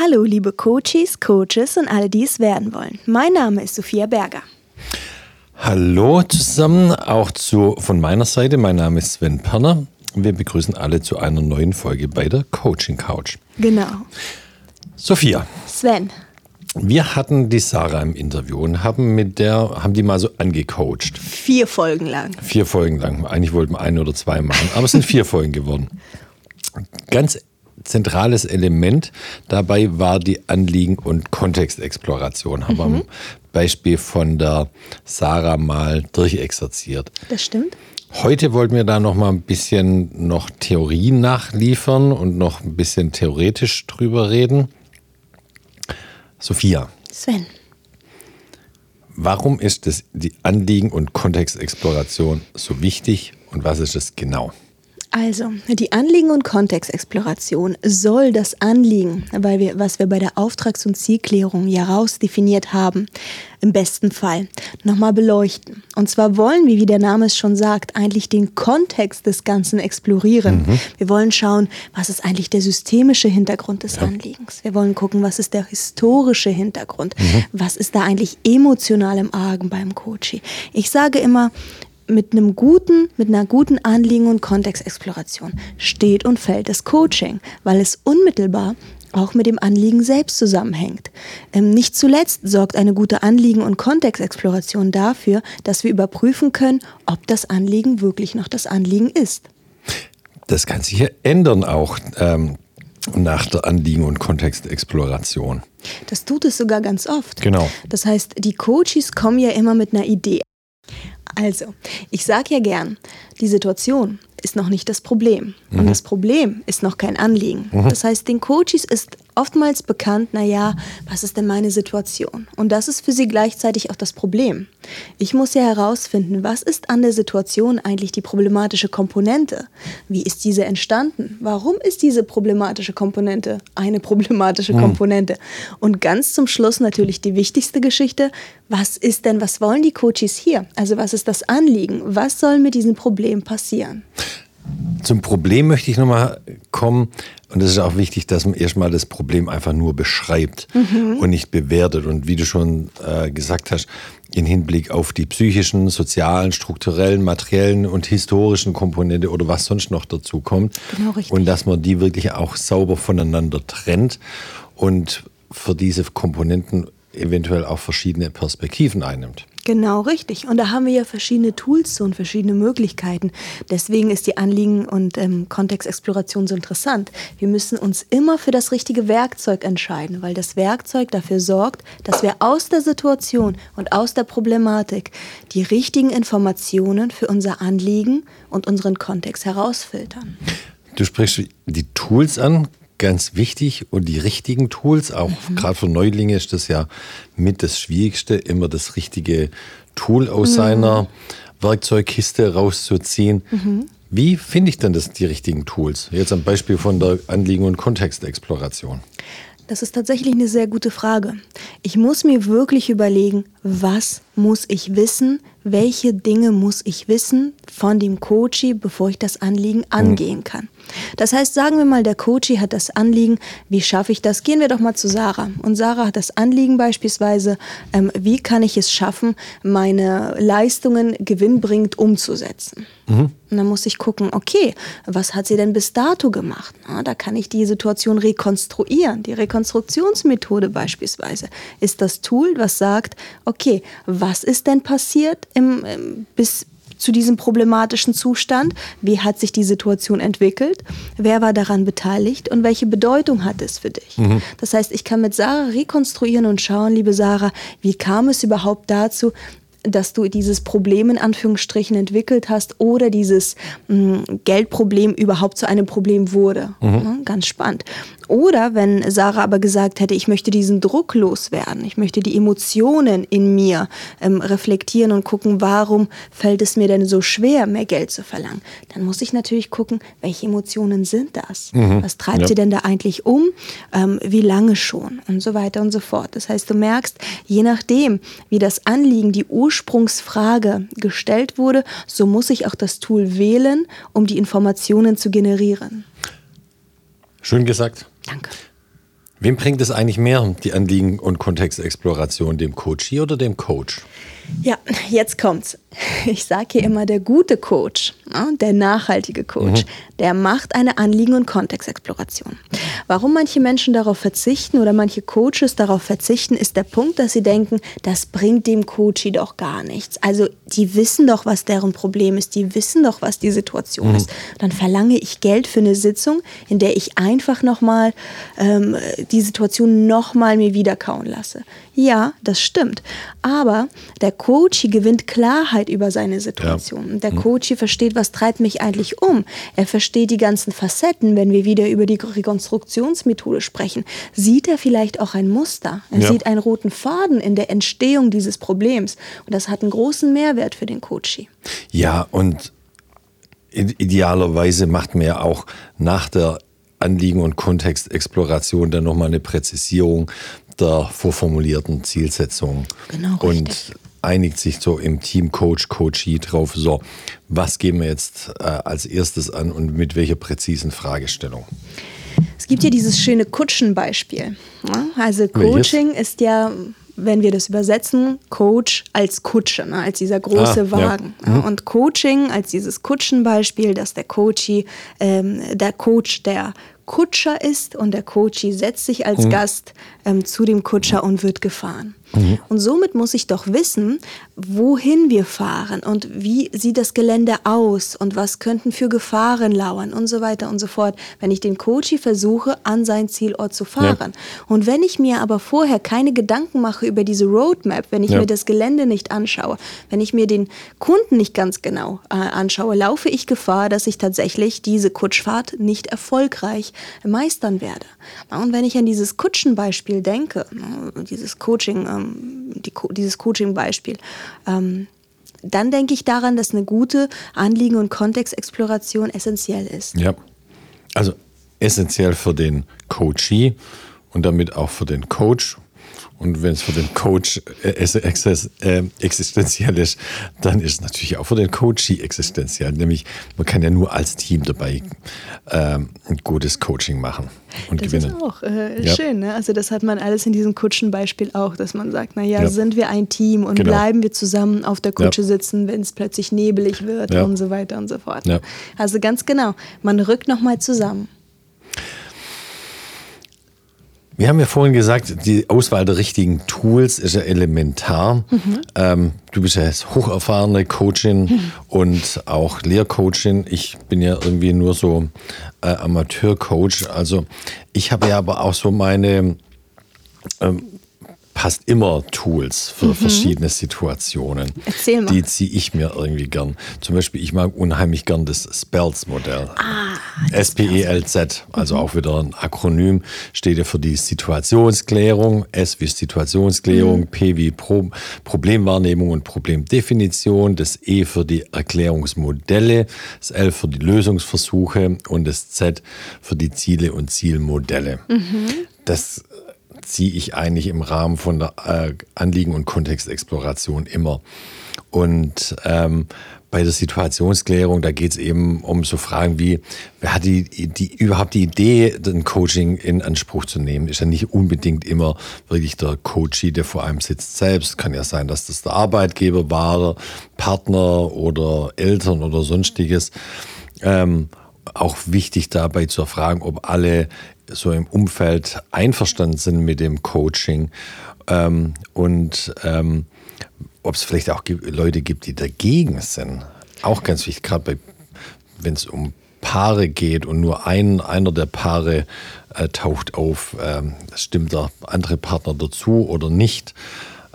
Hallo, liebe Coaches, Coaches und alle, die es werden wollen. Mein Name ist Sophia Berger. Hallo zusammen, auch zu, von meiner Seite. Mein Name ist Sven Perner. Wir begrüßen alle zu einer neuen Folge bei der Coaching Couch. Genau. Sophia. Sven. Wir hatten die Sarah im Interview und haben mit der, haben die mal so angecoacht. Vier Folgen lang. Vier Folgen lang. Eigentlich wollten wir ein oder zwei machen, aber es sind vier Folgen geworden. Ganz zentrales Element dabei war die Anliegen- und Kontextexploration. Haben wir am Beispiel von der Sarah mal durchexerziert. Das stimmt. Heute wollten wir da noch mal ein bisschen noch Theorien nachliefern und noch ein bisschen theoretisch drüber reden. Sophia, Sven. warum ist es die Anliegen- und Kontextexploration so wichtig und was ist es genau? Also, die Anliegen- und Kontextexploration soll das Anliegen, weil wir, was wir bei der Auftrags- und Zielklärung ja rausdefiniert haben, im besten Fall nochmal beleuchten. Und zwar wollen wir, wie der Name es schon sagt, eigentlich den Kontext des Ganzen explorieren. Wir wollen schauen, was ist eigentlich der systemische Hintergrund des Anliegens. Wir wollen gucken, was ist der historische Hintergrund. Was ist da eigentlich emotional im Argen beim Coaching. Ich sage immer, mit einem guten, mit einer guten Anliegen- und Kontextexploration steht und fällt das Coaching, weil es unmittelbar auch mit dem Anliegen selbst zusammenhängt. Ähm, nicht zuletzt sorgt eine gute Anliegen- und Kontextexploration dafür, dass wir überprüfen können, ob das Anliegen wirklich noch das Anliegen ist. Das kann sich ja ändern auch ähm, nach der Anliegen- und Kontextexploration. Das tut es sogar ganz oft. Genau. Das heißt, die Coaches kommen ja immer mit einer Idee. Also, ich sage ja gern, die Situation ist noch nicht das Problem. Und das Problem ist noch kein Anliegen. Das heißt, den Coaches ist oftmals bekannt, naja, was ist denn meine Situation? Und das ist für sie gleichzeitig auch das Problem. Ich muss ja herausfinden, was ist an der Situation eigentlich die problematische Komponente? Wie ist diese entstanden? Warum ist diese problematische Komponente eine problematische Komponente? Und ganz zum Schluss natürlich die wichtigste Geschichte, was ist denn, was wollen die Coaches hier? Also was ist das Anliegen? Was soll mit diesem Problem passieren? Zum Problem möchte ich nochmal kommen. Und es ist auch wichtig, dass man erstmal das Problem einfach nur beschreibt und nicht bewertet. Und wie du schon äh, gesagt hast, in Hinblick auf die psychischen, sozialen, strukturellen, materiellen und historischen Komponente oder was sonst noch dazu kommt. Genau, richtig. Und dass man die wirklich auch sauber voneinander trennt und für diese Komponenten eventuell auch verschiedene Perspektiven einnimmt. Genau, richtig. Und da haben wir ja verschiedene Tools und verschiedene Möglichkeiten. Deswegen ist die Anliegen- und ähm, Kontextexploration so interessant. Wir müssen uns immer für das richtige Werkzeug entscheiden, weil das Werkzeug dafür sorgt, dass wir aus der Situation und aus der Problematik die richtigen Informationen für unser Anliegen und unseren Kontext herausfiltern. Du sprichst die Tools an, ganz wichtig. Und die richtigen Tools, auch gerade für Neulinge ist das ja mit das Schwierigste, immer das richtige Tool aus seiner Werkzeugkiste rauszuziehen. Wie finde ich denn das, die richtigen Tools? Jetzt am Beispiel von der Anliegen- und Kontextexploration. Das ist tatsächlich eine sehr gute Frage. Ich muss mir wirklich überlegen, was muss ich wissen, welche Dinge muss ich wissen von dem Coachie, bevor ich das Anliegen angehen kann. Das heißt, sagen wir mal, der Coachie hat das Anliegen, wie schaffe ich das? Gehen wir doch mal zu Sarah. Und Sarah hat das Anliegen beispielsweise, ähm, wie kann ich es schaffen, meine Leistungen gewinnbringend umzusetzen? Und dann muss ich gucken, okay, was hat sie denn bis dato gemacht? Na, da kann ich die Situation rekonstruieren. Die Rekonstruktionsmethode beispielsweise ist das Tool, was sagt, okay, was ist denn passiert im, im, bis zu diesem problematischen Zustand? Wie hat sich die Situation entwickelt? Wer war daran beteiligt? Und welche Bedeutung hat es für dich? Das heißt, ich kann mit Sarah rekonstruieren und schauen, liebe Sarah, wie kam es überhaupt dazu, dass du dieses Problem in Anführungsstrichen entwickelt hast oder dieses mh, Geldproblem überhaupt zu einem Problem wurde. Ja, ganz spannend. Oder wenn Sarah aber gesagt hätte, ich möchte diesen Druck loswerden, ich möchte die Emotionen in mir ähm, reflektieren und gucken, warum fällt es mir denn so schwer, mehr Geld zu verlangen, dann muss ich natürlich gucken, welche Emotionen sind das? Was treibt Ja. sie denn da eigentlich um? Ähm, wie lange schon? Und so weiter und so fort. Das heißt, du merkst, je nachdem, wie das Anliegen, die Ursprungsfrage gestellt wurde, so muss ich auch das Tool wählen, um die Informationen zu generieren. Schön gesagt. Danke. Wem bringt es eigentlich mehr, die Anliegen- und Kontextexploration, dem Coachie oder dem Coach? Ja, jetzt kommt's. Ich sage hier immer, der gute Coach, der nachhaltige Coach, mhm. der macht eine Anliegen- und Kontextexploration. Warum manche Menschen darauf verzichten oder manche Coaches darauf verzichten, ist der Punkt, dass sie denken, das bringt dem Coachie doch gar nichts. Also die wissen doch, was deren Problem ist, die wissen doch, was die Situation mhm. ist. Dann verlange ich Geld für eine Sitzung, in der ich einfach nochmal ähm, die Situation nochmal mir wiederkauen lasse. Ja, das stimmt. Aber der Coachie gewinnt Klarheit über seine Situation. Ja. Der mhm. Coachie versteht, was treibt mich eigentlich um. Er versteht die ganzen Facetten. Wenn wir wieder über die Rekonstruktionsmethode sprechen, sieht er vielleicht auch ein Muster. Er ja. sieht einen roten Faden in der Entstehung dieses Problems. Und das hat einen großen Mehrwert für den Coachie. Ja, und idealerweise macht man ja auch nach der Anliegen- und Kontextexploration dann nochmal eine Präzisierung der vorformulierten Zielsetzung. Genau, und einigt sich so im Team Coach, Coachee drauf, so, was gehen wir jetzt äh, als erstes an und mit welcher präzisen Fragestellung? Es gibt ja dieses schöne Kutschenbeispiel. Ne? Also Coaching Welches? ist ja wenn wir das übersetzen, Coach als Kutsche, ne, als dieser große ah, Wagen. Ja. Mhm. Und Coaching als dieses Kutschenbeispiel, dass der Coachie, ähm, der Coach der Kutscher ist und der Coachie setzt sich als mhm. Gast ähm, zu dem Kutscher und wird gefahren. Mhm. Und somit muss ich doch wissen, wohin wir fahren und wie sieht das Gelände aus und was könnten für Gefahren lauern und so weiter und so fort, wenn ich den Coachie versuche, an sein Zielort zu fahren. Ja. Und wenn ich mir aber vorher keine Gedanken mache über diese Roadmap, wenn ich ja. mir das Gelände nicht anschaue, wenn ich mir den Kunden nicht ganz genau äh, anschaue, laufe ich Gefahr, dass ich tatsächlich diese Kutschfahrt nicht erfolgreich meistern werde. Und wenn ich an dieses Kutschenbeispiel denke, ne, dieses Coaching, ähm, die, dieses Coaching-Beispiel, ähm, dann denke ich daran, dass eine gute Anliegen- und Kontextexploration essentiell ist. Ja, also essentiell für den Coachee und damit auch für den Coach und wenn es für den Coach äh, äh, existenziell ist, dann ist es natürlich auch für den Coachee existenziell. Nämlich, man kann ja nur als Team dabei ähm, ein gutes Coaching machen und das gewinnen. Das ist auch äh, ja. schön. Ne? Also das hat man alles in diesem Kutschenbeispiel auch, dass man sagt, naja, ja. sind wir ein Team und genau. bleiben wir zusammen auf der Kutsche ja. sitzen, wenn es plötzlich nebelig wird und so weiter und so fort. Also ganz genau, man rückt nochmal zusammen. Wir haben ja vorhin gesagt, die Auswahl der richtigen Tools ist ja elementar. Mhm. Ähm, du bist ja jetzt hocherfahrene Coachin mhm. und auch Lehrcoachin. Ich bin ja irgendwie nur so äh, Amateurcoach. Also ich habe ja aber auch so meine ähm, passt immer Tools für mhm. verschiedene Situationen. Erzähl mal. Die ziehe ich mir irgendwie gern. Zum Beispiel, ich mag unheimlich gern das Spells-Modell. Ah, S-P-E-L-Z, also mhm. auch wieder ein Akronym, steht ja für die Situationsklärung, S wie Situationsklärung, mhm. P wie Pro Problemwahrnehmung und Problemdefinition, das E für die Erklärungsmodelle, das L für die Lösungsversuche und das Z für die Ziele und Zielmodelle. Mhm. Das ziehe ich eigentlich im Rahmen von der äh, Anliegen- und Kontextexploration immer. Und ähm, bei der Situationsklärung, da geht es eben um so Fragen wie, wer hat die, die, überhaupt die Idee, ein Coaching in Anspruch zu nehmen? Ist ja nicht unbedingt immer wirklich der Coachie, der vor einem sitzt selbst. Kann ja sein, dass das der Arbeitgeber war, Partner oder Eltern oder sonstiges. Ähm, auch wichtig dabei zu erfragen, ob alle so im Umfeld einverstanden sind mit dem Coaching ähm, und ähm, ob es vielleicht auch Leute gibt, die dagegen sind. Auch ganz wichtig, gerade wenn es um Paare geht und nur ein, einer der Paare äh, taucht auf, ähm, stimmt der andere Partner dazu oder nicht.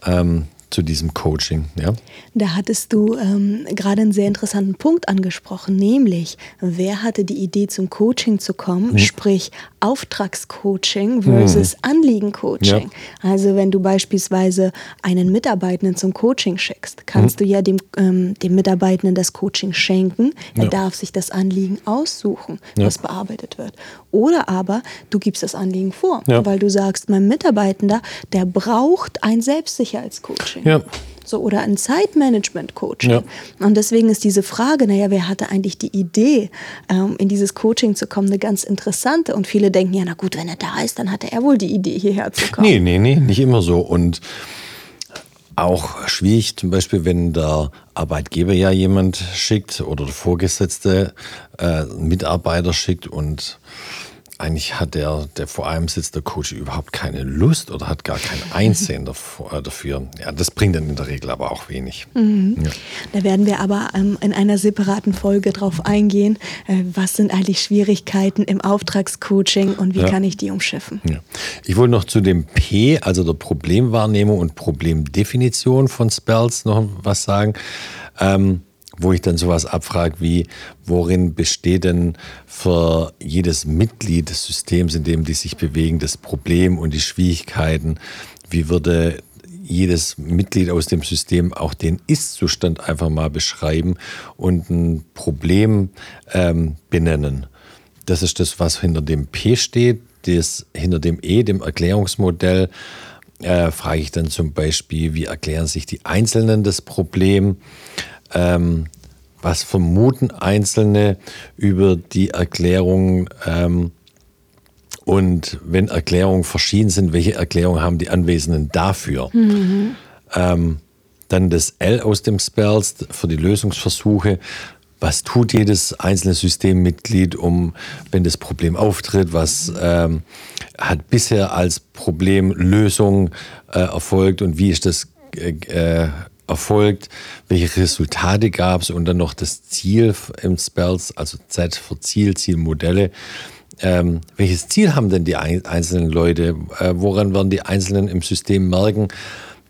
Ähm, zu diesem Coaching. Ja? Da hattest du ähm, gerade einen sehr interessanten Punkt angesprochen, nämlich wer hatte die Idee zum Coaching zu kommen, hm. sprich Auftragscoaching versus hm. Anliegencoaching. Ja. Also wenn du beispielsweise einen Mitarbeitenden zum Coaching schickst, kannst hm. du ja dem, ähm, dem Mitarbeitenden das Coaching schenken. Er ja. darf sich das Anliegen aussuchen, ja. was bearbeitet wird. Oder aber du gibst das Anliegen vor, weil du sagst, mein Mitarbeitender, der braucht ein Selbstsicherheitscoaching. Ja. So, oder ein Zeitmanagement-Coaching. Ja. Und deswegen ist diese Frage, naja, wer hatte eigentlich die Idee, ähm, in dieses Coaching zu kommen, eine ganz interessante. Und viele denken, ja, na gut, wenn er da ist, dann hatte er wohl die Idee, hierher zu kommen. Nee, nee, nee, nicht immer so. Und auch schwierig, zum Beispiel, wenn der Arbeitgeber ja jemand schickt oder der Vorgesetzte äh, Mitarbeiter schickt und eigentlich hat der, der vor allem sitzt, der Coach überhaupt keine Lust oder hat gar kein Einsehen äh, dafür. Ja, das bringt dann in der Regel aber auch wenig. Mhm. Ja. Da werden wir aber ähm, in einer separaten Folge drauf eingehen. Äh, was sind eigentlich Schwierigkeiten im Auftragscoaching und wie ja. kann ich die umschiffen? Ja. Ich wollte noch zu dem P, also der Problemwahrnehmung und Problemdefinition von Spells noch was sagen. Ähm, wo ich dann sowas abfrage wie, worin besteht denn für jedes Mitglied des Systems, in dem die sich bewegen, das Problem und die Schwierigkeiten? Wie würde jedes Mitglied aus dem System auch den Ist-Zustand einfach mal beschreiben und ein Problem ähm, benennen? Das ist das, was hinter dem P steht. Das hinter dem E, dem Erklärungsmodell, äh, frage ich dann zum Beispiel, wie erklären sich die Einzelnen das Problem? Ähm, was vermuten Einzelne über die Erklärung ähm, und wenn Erklärungen verschieden sind, welche Erklärungen haben die Anwesenden dafür? Mhm. Ähm, dann das L aus dem Spells für die Lösungsversuche. Was tut jedes einzelne Systemmitglied, um, wenn das Problem auftritt? Was ähm, hat bisher als Problemlösung äh, erfolgt und wie ist das äh, äh erfolgt, welche Resultate gab es und dann noch das Ziel im Spells, also Z für Ziel, Zielmodelle. Ähm, welches Ziel haben denn die einzelnen Leute? Äh, woran werden die Einzelnen im System merken,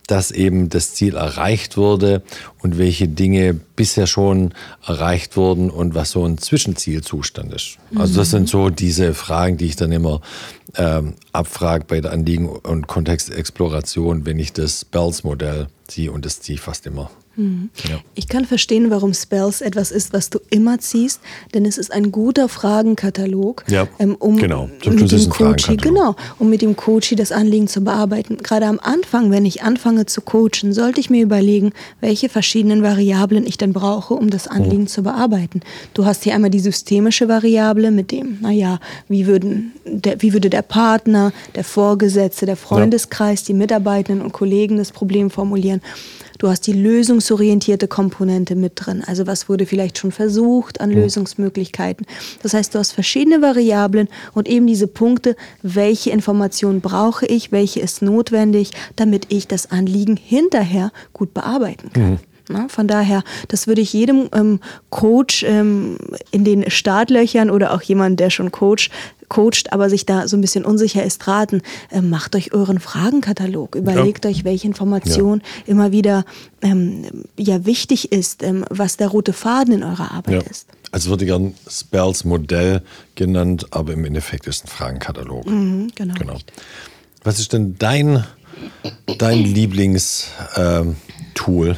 dass eben das Ziel erreicht wurde und welche Dinge bisher schon erreicht wurden und was so ein Zwischenzielzustand ist. Also das sind so diese Fragen, die ich dann immer ähm, abfrage bei der Anliegen- und Kontextexploration, wenn ich das Bells-Modell ziehe und das ziehe ich fast immer. Mhm. Ja. Ich kann verstehen, warum Spells etwas ist, was du immer ziehst, denn es ist ein guter Fragenkatalog, ja, ähm, um genau. mit dem Coachie, genau, um mit dem Coachie das Anliegen zu bearbeiten. Gerade am Anfang, wenn ich anfange zu coachen, sollte ich mir überlegen, welche verschiedenen Variablen ich denn brauche, um das Anliegen mhm. zu bearbeiten. Du hast hier einmal die systemische Variable mit dem, naja, wie, würden der, wie würde der Partner, der Vorgesetzte, der Freundeskreis, ja. die Mitarbeitenden und Kollegen das Problem formulieren. Du hast die lösungsorientierte Komponente mit drin. Also was wurde vielleicht schon versucht an Lösungsmöglichkeiten. Das heißt, du hast verschiedene Variablen und eben diese Punkte, welche Informationen brauche ich, welche ist notwendig, damit ich das Anliegen hinterher gut bearbeiten kann. Mhm. Na, von daher, das würde ich jedem ähm, Coach ähm, in den Startlöchern oder auch jemand, der schon Coach coacht, aber sich da so ein bisschen unsicher ist, raten. Äh, macht euch euren Fragenkatalog. Überlegt ja. euch, welche Information ja. immer wieder ähm, ja, wichtig ist, ähm, was der rote Faden in eurer Arbeit ja. ist. Also würde gern Spells Modell genannt, aber im Endeffekt ist ein Fragenkatalog. Mhm, genau. genau. Was ist denn dein, dein Lieblingstool? Ähm,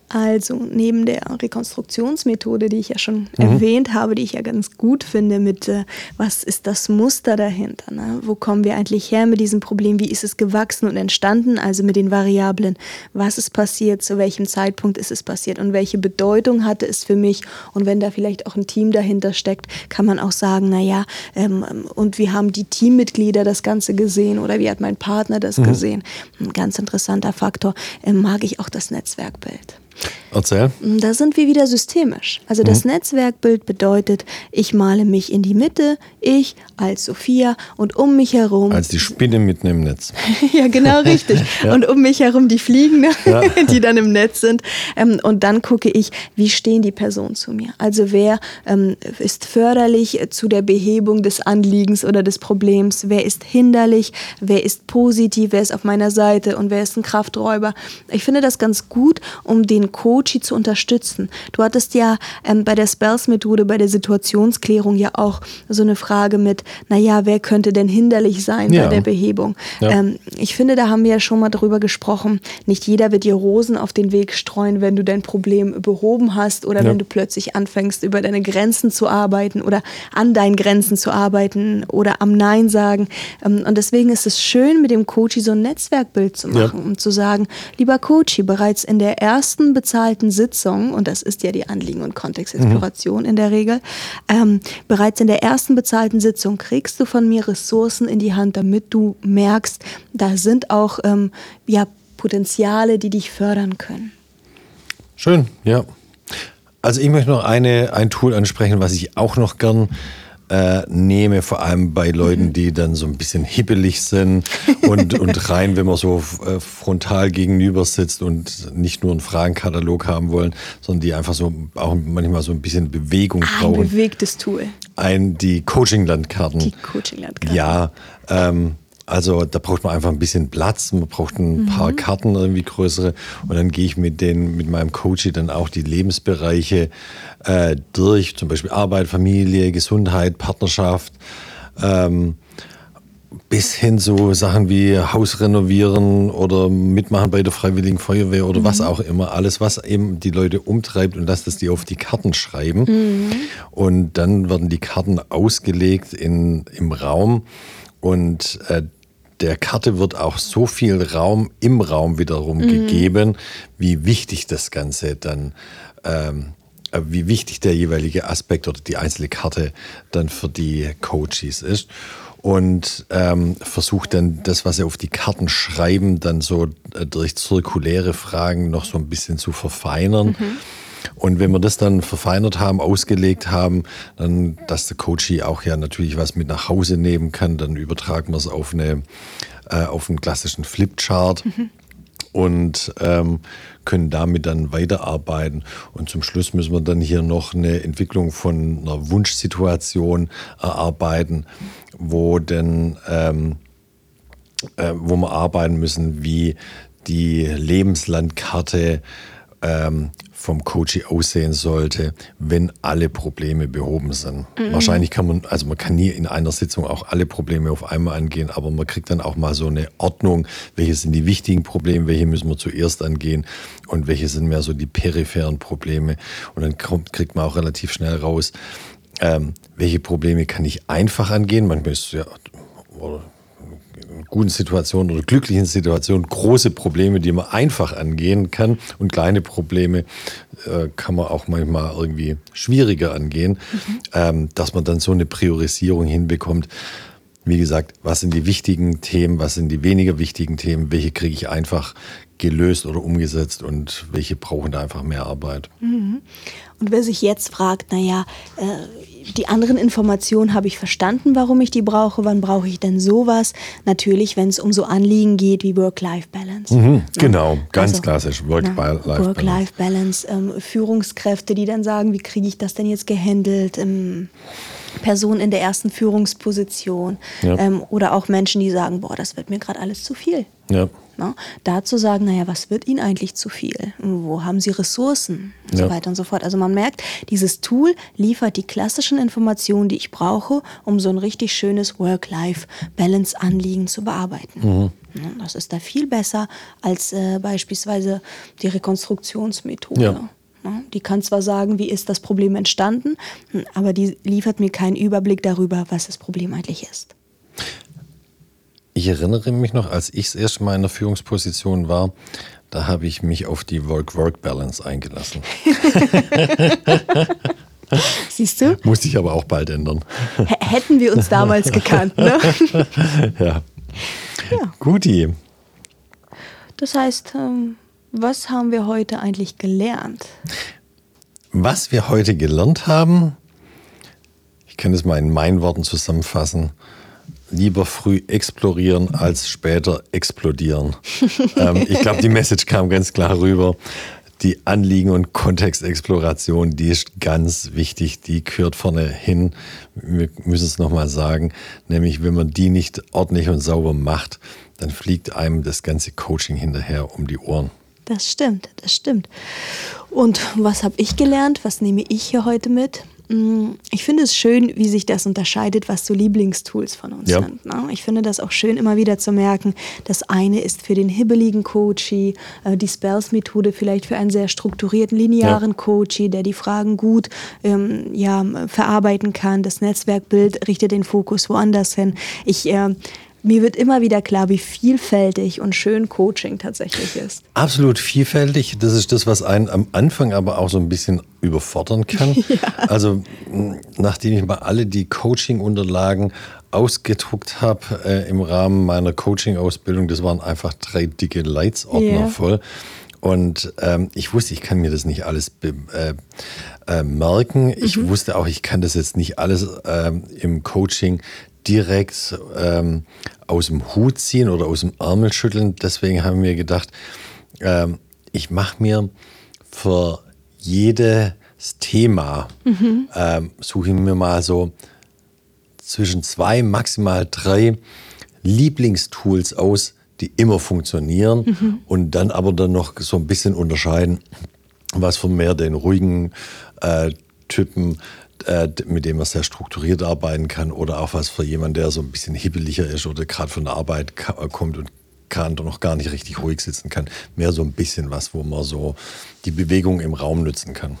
also neben der Rekonstruktionsmethode, die ich ja schon mhm. erwähnt habe, die ich ja ganz gut finde, mit äh, was ist das Muster dahinter? Ne? Wo kommen wir eigentlich her mit diesem Problem? Wie ist es gewachsen und entstanden? Also mit den Variablen, was ist passiert, zu welchem Zeitpunkt ist es passiert und welche Bedeutung hatte es für mich? Und wenn da vielleicht auch ein Team dahinter steckt, kann man auch sagen, naja, ähm, und wie haben die Teammitglieder das Ganze gesehen oder wie hat mein Partner das mhm. gesehen? Ein ganz interessanter Faktor, äh, mag ich auch das Netzwerkbild. Erzähl. Da sind wir wieder systemisch. Also das mhm. Netzwerkbild bedeutet, ich male mich in die Mitte, ich als Sophia und um mich herum. Als die Spinne mitten im Netz. ja, genau richtig. ja. Und um mich herum die Fliegen, ja. die dann im Netz sind. Ähm, und dann gucke ich, wie stehen die Personen zu mir. Also wer ähm, ist förderlich zu der Behebung des Anliegens oder des Problems? Wer ist hinderlich? Wer ist positiv? Wer ist auf meiner Seite? Und wer ist ein Krafträuber? Ich finde das ganz gut, um den Code Coachie zu unterstützen. Du hattest ja ähm, bei der Spells-Methode, bei der Situationsklärung ja auch so eine Frage mit, naja, wer könnte denn hinderlich sein ja. bei der Behebung? Ja. Ähm, ich finde, da haben wir ja schon mal drüber gesprochen. Nicht jeder wird dir Rosen auf den Weg streuen, wenn du dein Problem behoben hast oder ja. wenn du plötzlich anfängst, über deine Grenzen zu arbeiten oder an deinen Grenzen zu arbeiten oder am Nein sagen. Ähm, und deswegen ist es schön, mit dem Coachie so ein Netzwerkbild zu machen, um zu sagen, lieber Coachie, bereits in der ersten bezahlten Sitzung, und das ist ja die Anliegen- und Kontextexploration mhm. in der Regel, ähm, bereits in der ersten bezahlten Sitzung kriegst du von mir Ressourcen in die Hand, damit du merkst, da sind auch ähm, ja, Potenziale, die dich fördern können. Schön, ja. Also ich möchte noch eine, ein Tool ansprechen, was ich auch noch gern äh, nehme, vor allem bei Leuten, mhm. die dann so ein bisschen hippelig sind und, und rein, wenn man so äh, frontal gegenüber sitzt und nicht nur einen Fragenkatalog haben wollen, sondern die einfach so auch manchmal so ein bisschen Bewegung ah, brauchen. Ein bewegtes Tool. Ein, die Coaching-Landkarten. Die Coaching-Landkarten. Ja, ähm, also da braucht man einfach ein bisschen Platz, man braucht ein mhm. paar Karten irgendwie größere und dann gehe ich mit den, mit meinem Coach dann auch die Lebensbereiche äh, durch, zum Beispiel Arbeit, Familie, Gesundheit, Partnerschaft. Ähm, bis hin so Sachen wie Haus renovieren oder mitmachen bei der Freiwilligen Feuerwehr oder mhm. was auch immer. Alles, was eben die Leute umtreibt und dass das die auf die Karten schreiben. Mhm. Und dann werden die Karten ausgelegt in, im Raum und äh, der Karte wird auch so viel Raum im Raum wiederum mhm. gegeben, wie wichtig das Ganze dann, ähm, äh, wie wichtig der jeweilige Aspekt oder die einzelne Karte dann für die Coaches ist. Und ähm, versucht dann das, was sie auf die Karten schreiben, dann so äh, durch zirkuläre Fragen noch so ein bisschen zu verfeinern. Mhm und wenn wir das dann verfeinert haben, ausgelegt haben, dann, dass der Coachie auch ja natürlich was mit nach Hause nehmen kann, dann übertragen wir es auf, eine, äh, auf einen klassischen Flipchart. Mhm. Und ähm, können damit dann weiterarbeiten. Und zum Schluss müssen wir dann hier noch eine Entwicklung von einer Wunschsituation erarbeiten, wo denn ähm, äh, wo wir arbeiten müssen, wie die Lebenslandkarte ähm, vom Coach aussehen sollte, wenn alle Probleme behoben sind. Mhm. Wahrscheinlich kann man, also man kann nie in einer Sitzung auch alle Probleme auf einmal angehen, aber man kriegt dann auch mal so eine Ordnung, welche sind die wichtigen Probleme, welche müssen wir zuerst angehen und welche sind mehr so die peripheren Probleme. Und dann kommt, kriegt man auch relativ schnell raus, ähm, welche Probleme kann ich einfach angehen. Manchmal ist ja, oder guten Situationen oder glücklichen Situationen große Probleme, die man einfach angehen kann und kleine Probleme äh, kann man auch manchmal irgendwie schwieriger angehen, mhm. ähm, dass man dann so eine Priorisierung hinbekommt. Wie gesagt, was sind die wichtigen Themen, was sind die weniger wichtigen Themen, welche kriege ich einfach gelöst oder umgesetzt und welche brauchen da einfach mehr Arbeit. Mhm. Und wer sich jetzt fragt, naja, äh, die anderen Informationen habe ich verstanden, warum ich die brauche. Wann brauche ich denn sowas? Natürlich, wenn es um so Anliegen geht wie Work-Life-Balance. Mhm, genau, ganz also, klassisch. Work-Life-Balance. Work-Life-Balance. Ähm, Führungskräfte, die dann sagen, wie kriege ich das denn jetzt gehandelt? Ähm, Personen in der ersten Führungsposition. Ja. Ähm, oder auch Menschen, die sagen, boah, das wird mir gerade alles zu viel. Ja. Ne? Da zu sagen, naja, was wird Ihnen eigentlich zu viel? Wo haben Sie Ressourcen? Und ja. so weiter und so fort. Also man merkt, dieses Tool liefert die klassischen Informationen, die ich brauche, um so ein richtig schönes Work-Life-Balance-Anliegen zu bearbeiten. Mhm. Das ist da viel besser als äh, beispielsweise die Rekonstruktionsmethode. Ja. Die kann zwar sagen, wie ist das Problem entstanden, aber die liefert mir keinen Überblick darüber, was das Problem eigentlich ist. Ich erinnere mich noch, als ich das erste Mal in der Führungsposition war, da habe ich mich auf die Work-Work-Balance eingelassen. Siehst du? Musste ich aber auch bald ändern. H hätten wir uns damals gekannt, ne? ja. ja. Guti. Das heißt, ähm, was haben wir heute eigentlich gelernt? Was wir heute gelernt haben, ich kann es mal in meinen Worten zusammenfassen lieber früh explorieren als später explodieren. ähm, ich glaube, die Message kam ganz klar rüber. Die Anliegen- und Kontextexploration, die ist ganz wichtig, die gehört vorne hin. Wir müssen es nochmal sagen, nämlich wenn man die nicht ordentlich und sauber macht, dann fliegt einem das ganze Coaching hinterher um die Ohren. Das stimmt, das stimmt. Und was habe ich gelernt? Was nehme ich hier heute mit? Mm, ich finde es schön, wie sich das unterscheidet, was so Lieblingstools von uns Ja. sind. Ne? Ich finde das auch schön, immer wieder zu merken, das eine ist für den hibbeligen Coachy, äh, die Spells-Methode vielleicht für einen sehr strukturierten, linearen Coachy, der die Fragen gut ähm, ja, verarbeiten kann. Das Netzwerkbild richtet den Fokus woanders hin. Ich, äh, mir wird immer wieder klar, wie vielfältig und schön Coaching tatsächlich ist. Absolut vielfältig. Das ist das, was einen am Anfang aber auch so ein bisschen überfordern kann. Also mh, nachdem ich mal alle die Coaching-Unterlagen ausgedruckt habe äh, im Rahmen meiner Coaching-Ausbildung, das waren einfach drei dicke Leitsordner Ja. voll. Und ähm, ich wusste, ich kann mir das nicht alles äh, äh, merken. Ich wusste auch, ich kann das jetzt nicht alles ähm, im Coaching direkt ähm, aus dem Hut ziehen oder aus dem Ärmel schütteln. Deswegen haben wir gedacht, ähm, ich mache mir für jedes Thema, ähm, suche ich mir mal so zwischen zwei, maximal drei Lieblingstools aus, die immer funktionieren und dann aber dann noch so ein bisschen unterscheiden, was für mehr den ruhigen äh, Typen, äh, mit dem man sehr strukturiert arbeiten kann oder auch was für jemanden, der so ein bisschen hibbeliger ist oder gerade von der Arbeit ka- kommt und kann und noch gar nicht richtig ruhig sitzen kann. Mehr so ein bisschen was, wo man so die Bewegung im Raum nützen kann.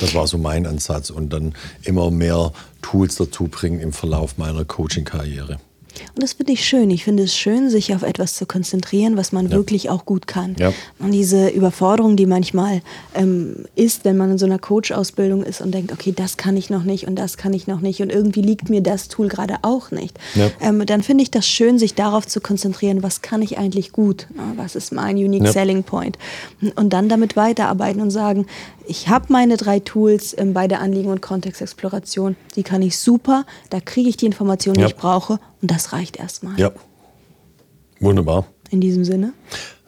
Das war so mein Ansatz und dann immer mehr Tools dazu bringen im Verlauf meiner Coaching-Karriere. Und das finde ich schön. Ich finde es schön, sich auf etwas zu konzentrieren, was man wirklich auch gut kann. Ja. Und diese Überforderung, die manchmal ähm, ist, wenn man in so einer Coach-Ausbildung ist und denkt, okay, das kann ich noch nicht und das kann ich noch nicht und irgendwie liegt mir das Tool gerade auch nicht. Ja. Ähm, dann finde ich das schön, sich darauf zu konzentrieren, was kann ich eigentlich gut? Na, Was ist mein Unique Ja. Selling Point? Und dann damit weiterarbeiten und sagen, ich habe meine drei Tools ähm, bei der Anliegen- und Kontextexploration, die kann ich super, da kriege ich die Informationen, die Ja. ich brauche und das reicht erstmal. Ja, wunderbar. In diesem Sinne,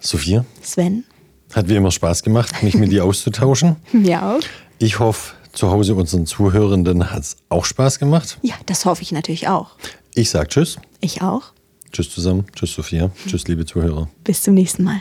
Sophia, Sven. hat wie immer Spaß gemacht, mich mit dir auszutauschen. Ja auch. Ich hoffe, zu Hause unseren Zuhörenden hat es auch Spaß gemacht. Ja, das hoffe ich natürlich auch. Ich sage Tschüss. Ich auch. Tschüss zusammen. Tschüss, Sophia. Tschüss, liebe Zuhörer. Bis zum nächsten Mal.